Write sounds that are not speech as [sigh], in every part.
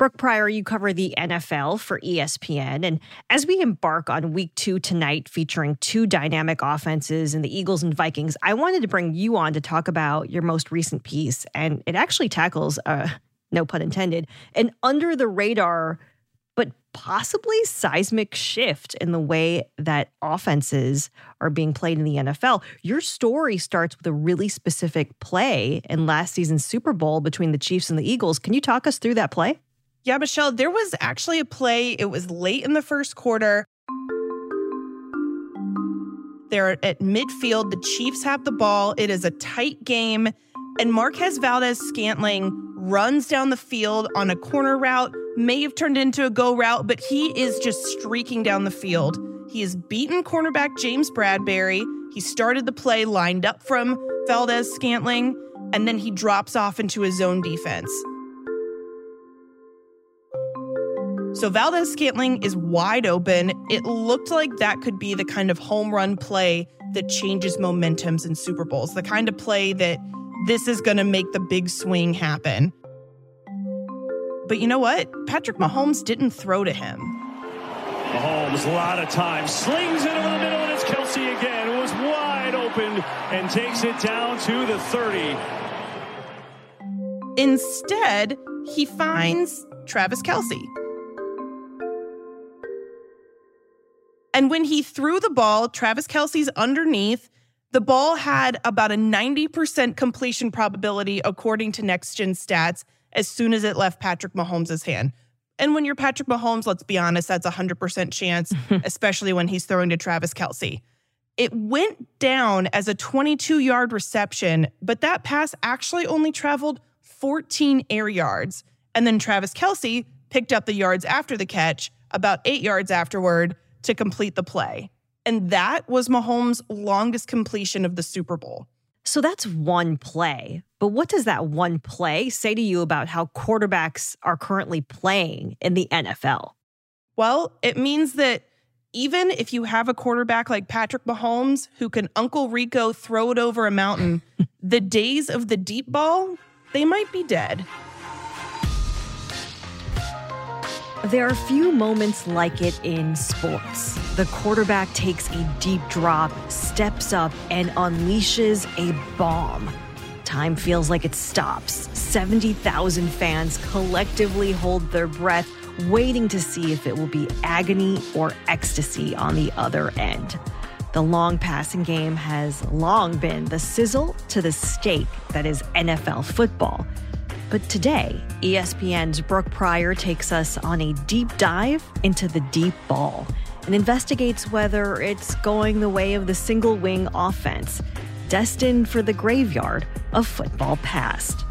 Brooke Pryor, you cover the NFL for ESPN. And as we embark on week two tonight, featuring two dynamic offenses in the Eagles and Vikings, I wanted to bring you on to talk about your most recent piece. And it actually tackles, uh, no pun intended, an under the radar but possibly seismic shift in the way that offenses are being played in the NFL. Your story starts with a really specific play in last season's Super Bowl between the Chiefs and the Eagles. Can you talk us through that play? Yeah, Michelle, there was actually a play. It was late in the first quarter. They're at midfield. The Chiefs have the ball. It is a tight game. And Marquez Valdes Scantling runs down the field on a corner route, may have turned into a go route, but he is just streaking down the field. He has beaten cornerback James Bradberry. He started the play lined up from Valdes Scantling, and then he drops off into his zone defense. So Valdes Scantling is wide open. It looked like that could be the kind of home run play that changes momentums in Super Bowls, the kind of play that this is going to make the big swing happen. But you know what? Patrick Mahomes didn't throw to him. Mahomes, a lot of time, slings it over the middle, and it's Kelce again, who was wide open and takes it down to the 30. Instead, he finds Travis Kelce. And when he threw the ball, Travis Kelce's underneath. The ball had about a 90% completion probability, according to Next Gen Stats, as soon as it left Patrick Mahomes' hand. And when you're Patrick Mahomes, let's be honest, that's a 100% chance, [laughs] especially when he's throwing to Travis Kelce. It went down as a 22 yard reception, but that pass actually only traveled 14 air yards. And then Travis Kelce picked up the yards after the catch, about eight yards afterward, to complete the play. And that was Mahomes' longest completion of the Super Bowl. So that's one play. But what does that one play say to you about how quarterbacks are currently playing in the NFL? Well, it means that even if you have a quarterback like Patrick Mahomes who can Uncle Rico throw it over a mountain, [laughs] the days of the deep ball, they might be dead. There are few moments like it in sports. The quarterback takes a deep drop, steps up, and unleashes a bomb. Time feels like it stops. 70,000 fans collectively hold their breath, waiting to see if it will be agony or ecstasy on the other end. The long passing game has long been the sizzle to the steak that is NFL football. But today, ESPN's Brooke Pryor takes us on a deep dive into the deep ball and investigates whether it's going the way of the single wing offense, destined for the graveyard of football past.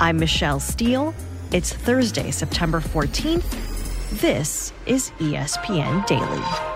I'm Michelle Steele. It's Thursday, September 14th. This is ESPN Daily.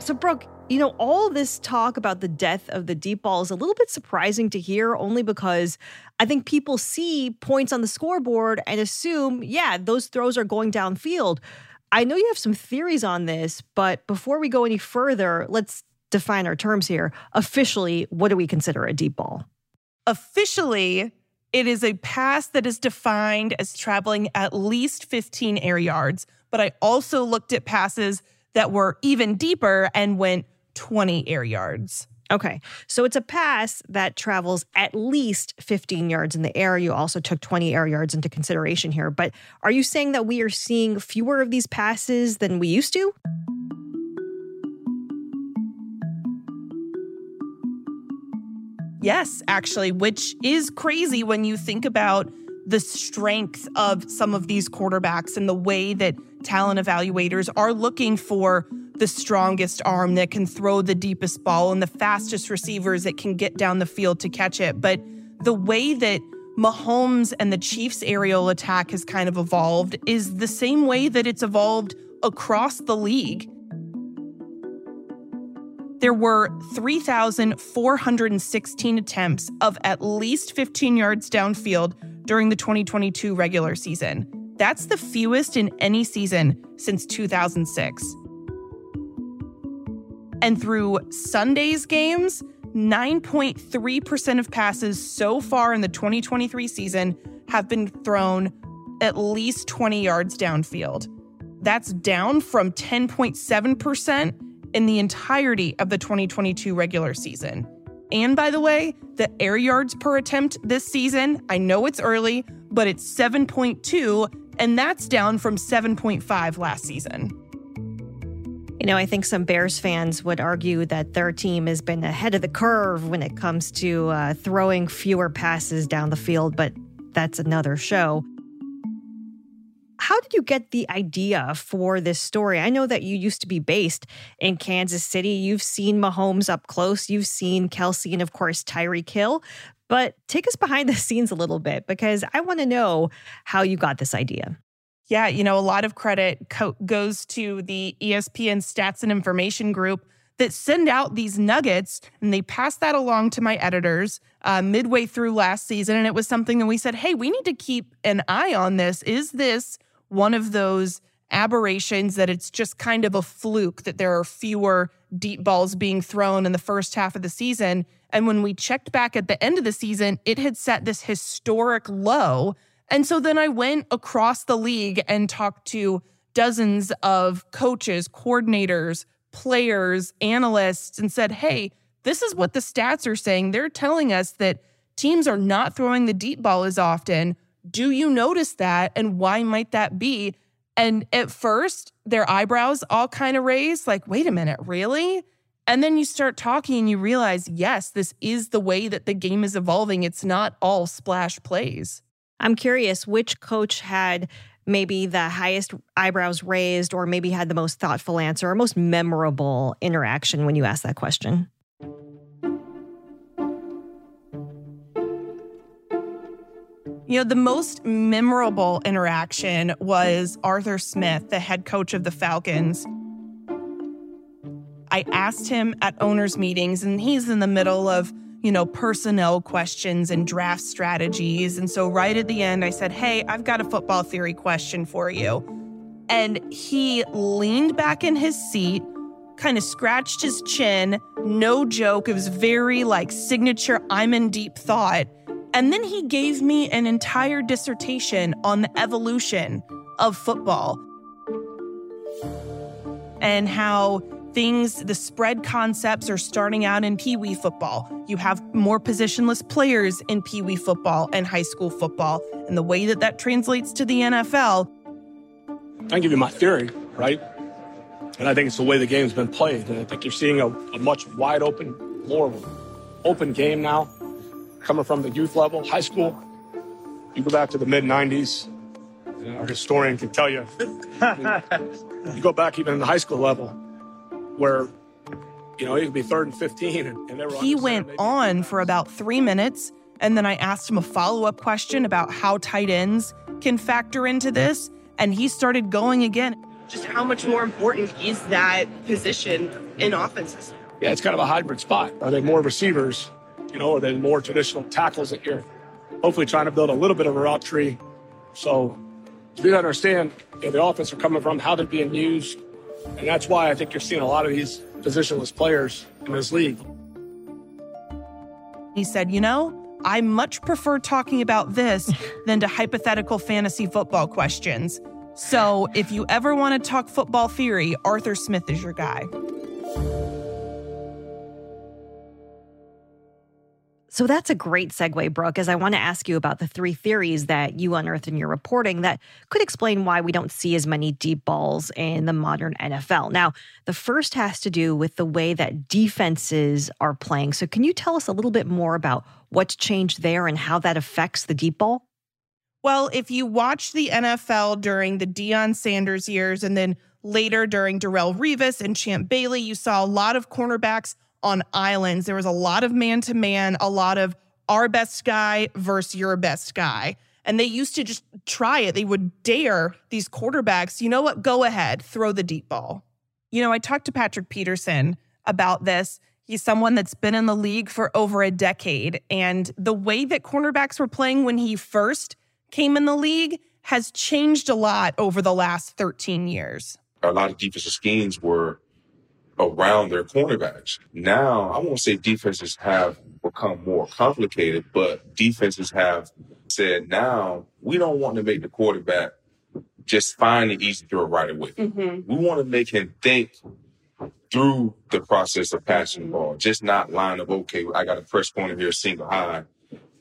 So, Brooke, you know, all this talk about the death of the deep ball is a little bit surprising to hear, only because I think people see points on the scoreboard and assume, yeah, those throws are going downfield. I know you have some theories on this, but before we go any further, let's define our terms here. Officially, what do we consider a deep ball? Officially, it is a pass that is defined as traveling at least 15 air yards. But I also looked at passes that were even deeper and went 20 air yards. Okay. So it's a pass that travels at least 15 yards in the air. You also took 20 air yards into consideration here. But are you saying that we are seeing fewer of these passes than we used to? Yes, actually, which is crazy when you think about the strength of some of these quarterbacks and the way that talent evaluators are looking for the strongest arm that can throw the deepest ball and the fastest receivers that can get down the field to catch it. But the way that Mahomes and the Chiefs' aerial attack has kind of evolved is the same way that it's evolved across the league. There were 3,416 attempts of at least 15 yards downfield during the 2022 regular season. That's the fewest in any season since 2006. And through Sunday's games, 9.3% of passes so far in the 2023 season have been thrown at least 20 yards downfield. That's down from 10.7% in the entirety of the 2022 regular season. And by the way, the air yards per attempt this season, I know it's early, but it's 7.2, and that's down from 7.5 last season. You know, I think some Bears fans would argue that their team has been ahead of the curve when it comes to uh, throwing fewer passes down the field, but that's another show. How did you get the idea for this story? I know that you used to be based in Kansas City. You've seen Mahomes up close, you've seen Kelce, and of course, Tyreek Hill. But take us behind the scenes a little bit because I want to know how you got this idea. Yeah, you know, a lot of credit co- goes to the ESPN Stats and Information Group that send out these nuggets and they pass that along to my editors uh, midway through last season. And it was something that we said, hey, we need to keep an eye on this. Is this one of those aberrations that it's just kind of a fluke that there are fewer deep balls being thrown in the first half of the season? And when we checked back at the end of the season, it had set this historic low and so then I went across the league and talked to dozens of coaches, coordinators, players, analysts, and said, hey, this is what the stats are saying. They're telling us that teams are not throwing the deep ball as often. Do you notice that? And why might that be? And at first, their eyebrows all kind of raised, like, wait a minute, really? And then you start talking and you realize, yes, this is the way that the game is evolving. It's not all splash plays. I'm curious which coach had maybe the highest eyebrows raised or maybe had the most thoughtful answer or most memorable interaction when you asked that question? You know, the most memorable interaction was Arthur Smith, the head coach of the Falcons. I asked him at owners' meetings, and he's in the middle of you know, personnel questions and draft strategies. And so, right at the end, I said, Hey, I've got a football theory question for you. And he leaned back in his seat, kind of scratched his chin. No joke. It was very like signature, I'm in deep thought. And then he gave me an entire dissertation on the evolution of football and how things, the spread concepts are starting out in Pee Wee football. You have more positionless players in Pee Wee football and high school football. And the way that that translates to the NFL. I give you my theory, right? And I think it's the way the game's been played. And I think you're seeing a, a much wide open, more open game now, coming from the youth level, high school. You go back to the mid 90s, our historian can tell you. [laughs] you go back even in the high school level, where you know, it could be third and 15. And, and he went on for about three minutes. And then I asked him a follow up question about how tight ends can factor into this. And he started going again. Just how much more important is that position in offenses? Yeah, it's kind of a hybrid spot. Are they more receivers? You know, are they more traditional tackles that you're hopefully trying to build a little bit of a route tree? So you understand you know, the offense are coming from, how they're being used, and that's why I think you're seeing a lot of these positionless players in this league. He said, You know, I much prefer talking about this [laughs] than to hypothetical fantasy football questions. So if you ever want to talk football theory, Arthur Smith is your guy. So that's a great segue, Brooke, as I want to ask you about the three theories that you unearthed in your reporting that could explain why we don't see as many deep balls in the modern NFL. Now, the first has to do with the way that defenses are playing. So, can you tell us a little bit more about what's changed there and how that affects the deep ball? Well, if you watch the NFL during the Deion Sanders years and then later during Darrelle Revis and Champ Bailey, you saw a lot of cornerbacks on islands. There was a lot of man to man, a lot of our best guy versus your best guy. And they used to just try it. They would dare these quarterbacks, you know what? Go ahead, throw the deep ball. You know, I talked to Patrick Peterson about this. He's someone that's been in the league for over a decade. And the way that cornerbacks were playing when he first came in the league has changed a lot over the last 13 years. A lot of defensive schemes were around their cornerbacks. Now, I won't say defenses have become more complicated, but defenses have said now we don't want to make the quarterback just find the easy throw right away. Mm-hmm. We want to make him think through the process of passing the ball, just not line up, okay, I got a press corner here single high.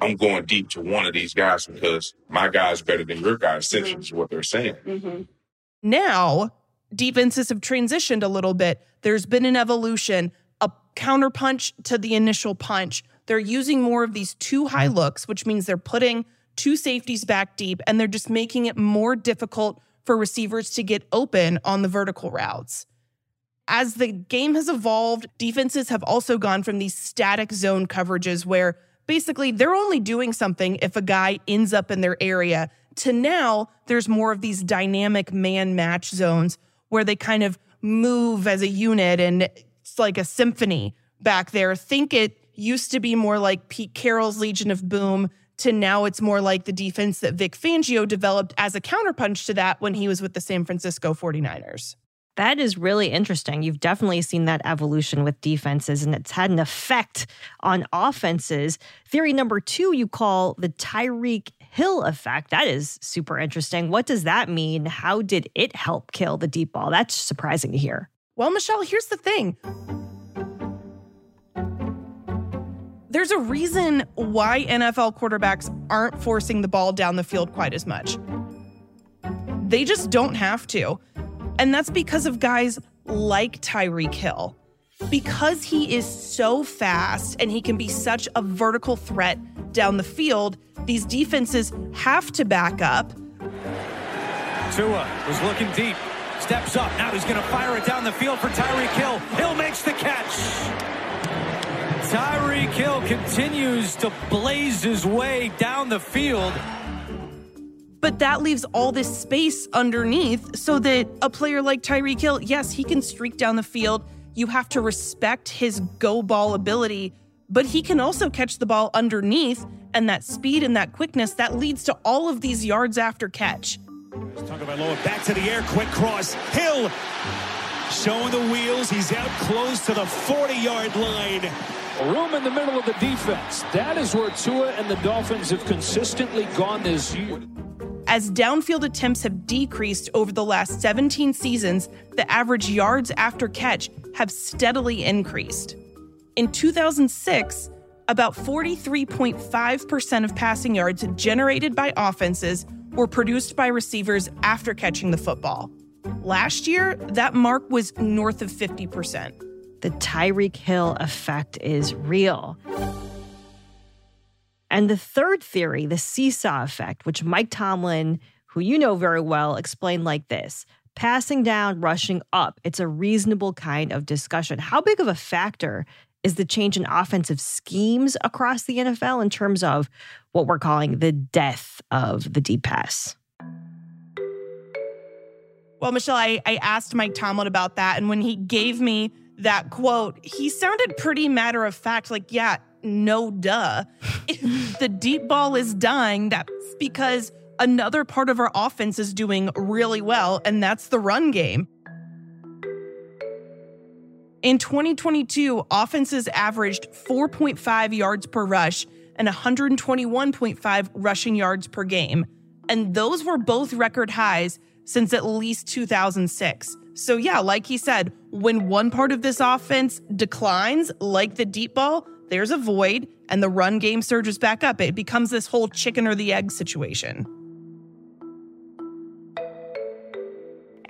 I'm going deep to one of these guys because my guy's better than your guy, essentially, mm-hmm. is what they're saying. Mm-hmm. Defenses have transitioned a little bit. There's been an evolution, a counterpunch to the initial punch. They're using more of these two high looks, which means they're putting two safeties back deep and they're just making it more difficult for receivers to get open on the vertical routes. As the game has evolved, defenses have also gone from these static zone coverages where basically they're only doing something if a guy ends up in their area to now there's more of these dynamic man match zones where they kind of move as a unit and it's like a symphony back there. Think it used to be more like Pete Carroll's Legion of Boom to now it's more like the defense that Vic Fangio developed as a counterpunch to that when he was with the San Francisco 49ers. That is really interesting. You've definitely seen that evolution with defenses, and it's had an effect on offenses. Theory number two, you call the Tyreek Hill effect. That is super interesting. What does that mean? How did it help kill the deep ball? That's surprising to hear. Well, Michelle, here's the thing. There's a reason why NFL quarterbacks aren't forcing the ball down the field quite as much. They just don't have to. And that's because of guys like Tyreek Hill. Because he is so fast and he can be such a vertical threat down the field, these defenses have to back up. Tua was looking deep, steps up. Now he's going to fire it down the field for Tyreek Hill. Hill makes the catch. Tyreek Hill continues to blaze his way down the field. But that leaves all this space underneath so that a player like Tyreek Hill, yes, he can streak down the field. You have to respect his go ball ability, but he can also catch the ball underneath, and that speed and that quickness that leads to all of these yards after catch. Tagovailoa back to the air, quick cross. Hill showing the wheels. He's out close to the 40-yard line. Room in the middle of the defense. That is where Tua and the Dolphins have consistently gone this year. As downfield attempts have decreased over the last 17 seasons, the average yards after catch have steadily increased. In 2006, about 43.5% of passing yards generated by offenses were produced by receivers after catching the football. Last year, that mark was north of 50%. The Tyreek Hill effect is real. And the third theory, the seesaw effect, which Mike Tomlin, who you know very well, explained like this passing down, rushing up. It's a reasonable kind of discussion. How big of a factor is the change in offensive schemes across the NFL in terms of what we're calling the death of the deep pass? Well, Michelle, I, I asked Mike Tomlin about that. And when he gave me that quote, he sounded pretty matter of fact, like, yeah, no duh. if [laughs] the deep ball is dying, that's because another part of our offense is doing really well, and that's the run game. In 2022, offenses averaged 4.5 yards per rush and 121.5 rushing yards per game. And those were both record highs since at least 2006. So, yeah, like he said, when one part of this offense declines, like the deep ball, there's a void, and the run game surges back up. It becomes this whole chicken or the egg situation.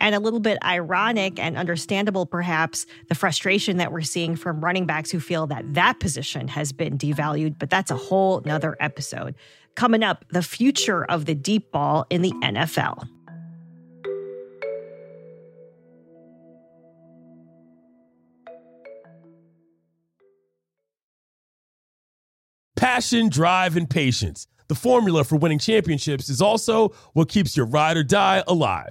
And a little bit ironic and understandable, perhaps, the frustration that we're seeing from running backs who feel that that position has been devalued. But that's a whole nother episode. Coming up, the future of the deep ball in the NFL. Passion, drive, and patience. The formula for winning championships is also what keeps your ride or die alive.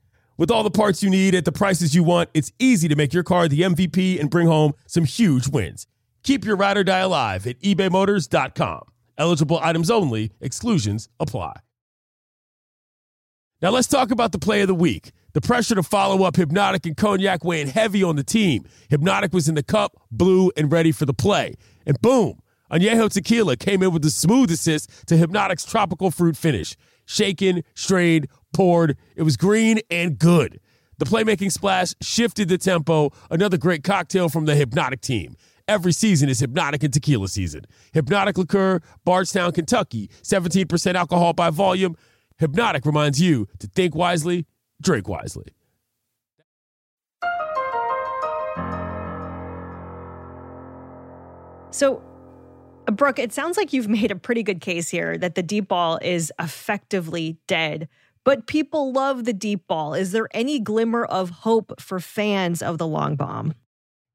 With all the parts you need at the prices you want, it's easy to make your car the MVP and bring home some huge wins. Keep your ride or die alive at ebaymotors.com. Eligible items only, exclusions apply. Now let's talk about the play of the week. The pressure to follow up Hypnotic and Cognac weighing heavy on the team. Hypnotic was in the cup, blue, and ready for the play. And boom, Añejo Tequila came in with the smooth assist to Hypnotic's tropical fruit finish. Shaken, strained, poured. It was green and good. The playmaking splash shifted the tempo. Another great cocktail from the Hypnotic team. Every season is Hypnotic and Tequila season. Hypnotic Liqueur, Bardstown, Kentucky, 17% alcohol by volume. Hypnotic reminds you to think wisely, drink wisely. So, Brooke, it sounds like you've made a pretty good case here that the deep ball is effectively dead. But people love the deep ball. Is there any glimmer of hope for fans of the long bomb?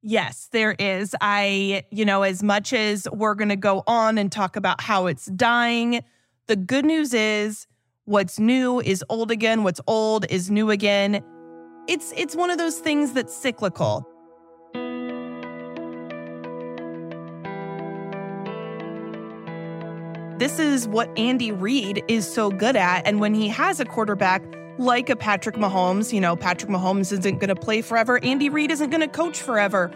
Yes, there is. I, you know, as much as we're going to go on and talk about how it's dying, the good news is what's new is old again, what's old is new again. It's it's one of those things that's cyclical. This is what Andy Reid is so good at and when he has a quarterback like a Patrick Mahomes, you know, Patrick Mahomes isn't going to play forever, Andy Reid isn't going to coach forever.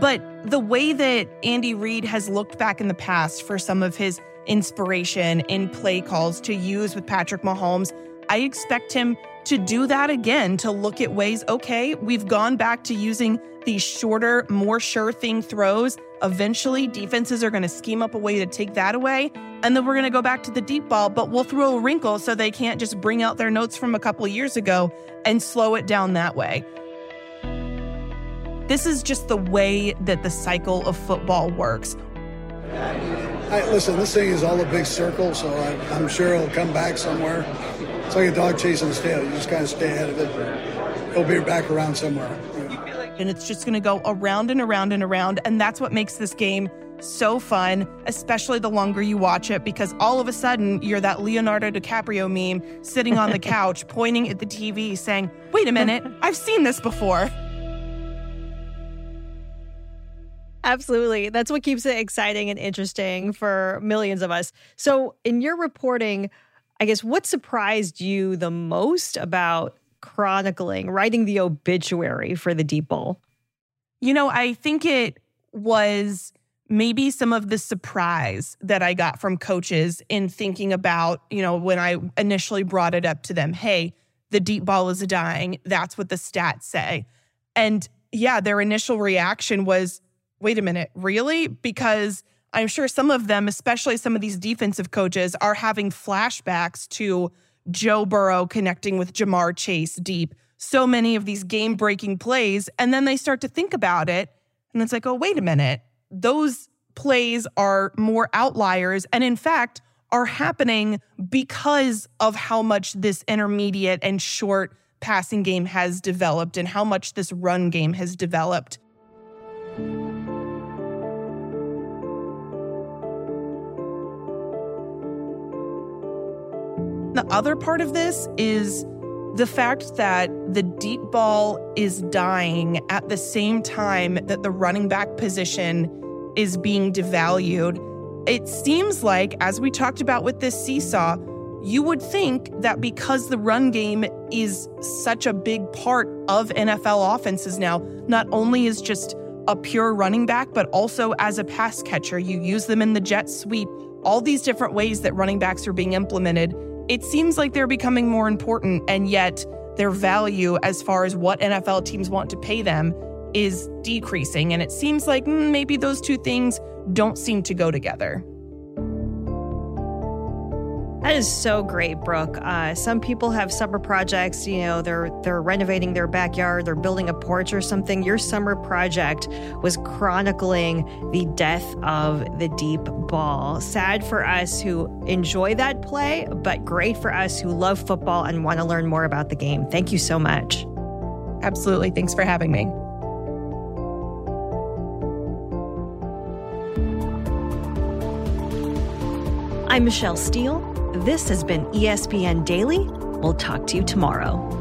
But the way that Andy Reid has looked back in the past for some of his inspiration in play calls to use with Patrick Mahomes, I expect him to do that again, to look at ways, okay, we've gone back to using these shorter, more sure thing throws. Eventually, defenses are going to scheme up a way to take that away. And then we're going to go back to the deep ball, but we'll throw a wrinkle so they can't just bring out their notes from a couple years ago and slow it down that way. This is just the way that the cycle of football works. I, listen, this thing is all a big circle, so I, I'm sure it'll come back somewhere. It's like a dog chasing its tail. You just kind of stay ahead of it. It'll be back around somewhere. And it's just going to go around and around and around. And that's what makes this game so fun, especially the longer you watch it, because all of a sudden you're that Leonardo DiCaprio meme sitting on the [laughs] couch, pointing at the TV, saying, Wait a minute, I've seen this before. Absolutely. That's what keeps it exciting and interesting for millions of us. So, in your reporting, I guess what surprised you the most about chronicling, writing the obituary for the Deep Bowl? You know, I think it was maybe some of the surprise that I got from coaches in thinking about, you know, when I initially brought it up to them, hey, the deep ball is dying. That's what the stats say. And yeah, their initial reaction was, wait a minute, really? Because I'm sure some of them, especially some of these defensive coaches, are having flashbacks to Joe Burrow connecting with Ja'Marr Chase deep, so many of these game breaking plays. And then they start to think about it. And it's like, oh, wait a minute. Those plays are more outliers. And in fact, are happening because of how much this intermediate and short passing game has developed and how much this run game has developed. Other part of this is the fact that the deep ball is dying at the same time that the running back position is being devalued. it seems like, as we talked about with this seesaw, you would think that because the run game is such a big part of NFL offenses now, not only is just a pure running back, but also as a pass catcher, you use them in the jet sweep, all these different ways that running backs are being implemented. It seems like they're becoming more important, and yet their value as far as what NFL teams want to pay them is decreasing. And it seems like mm, maybe those two things don't seem to go together. That is so great, Brooke. Uh, some people have summer projects. You know, they're they're renovating their backyard, they're building a porch or something. Your summer project was chronicling the death of the deep ball. Sad for us who enjoy that play, but great for us who love football and want to learn more about the game. Thank you so much. Absolutely. Thanks for having me. I'm Michelle Steele. This has been ESPN Daily. We'll talk to you tomorrow.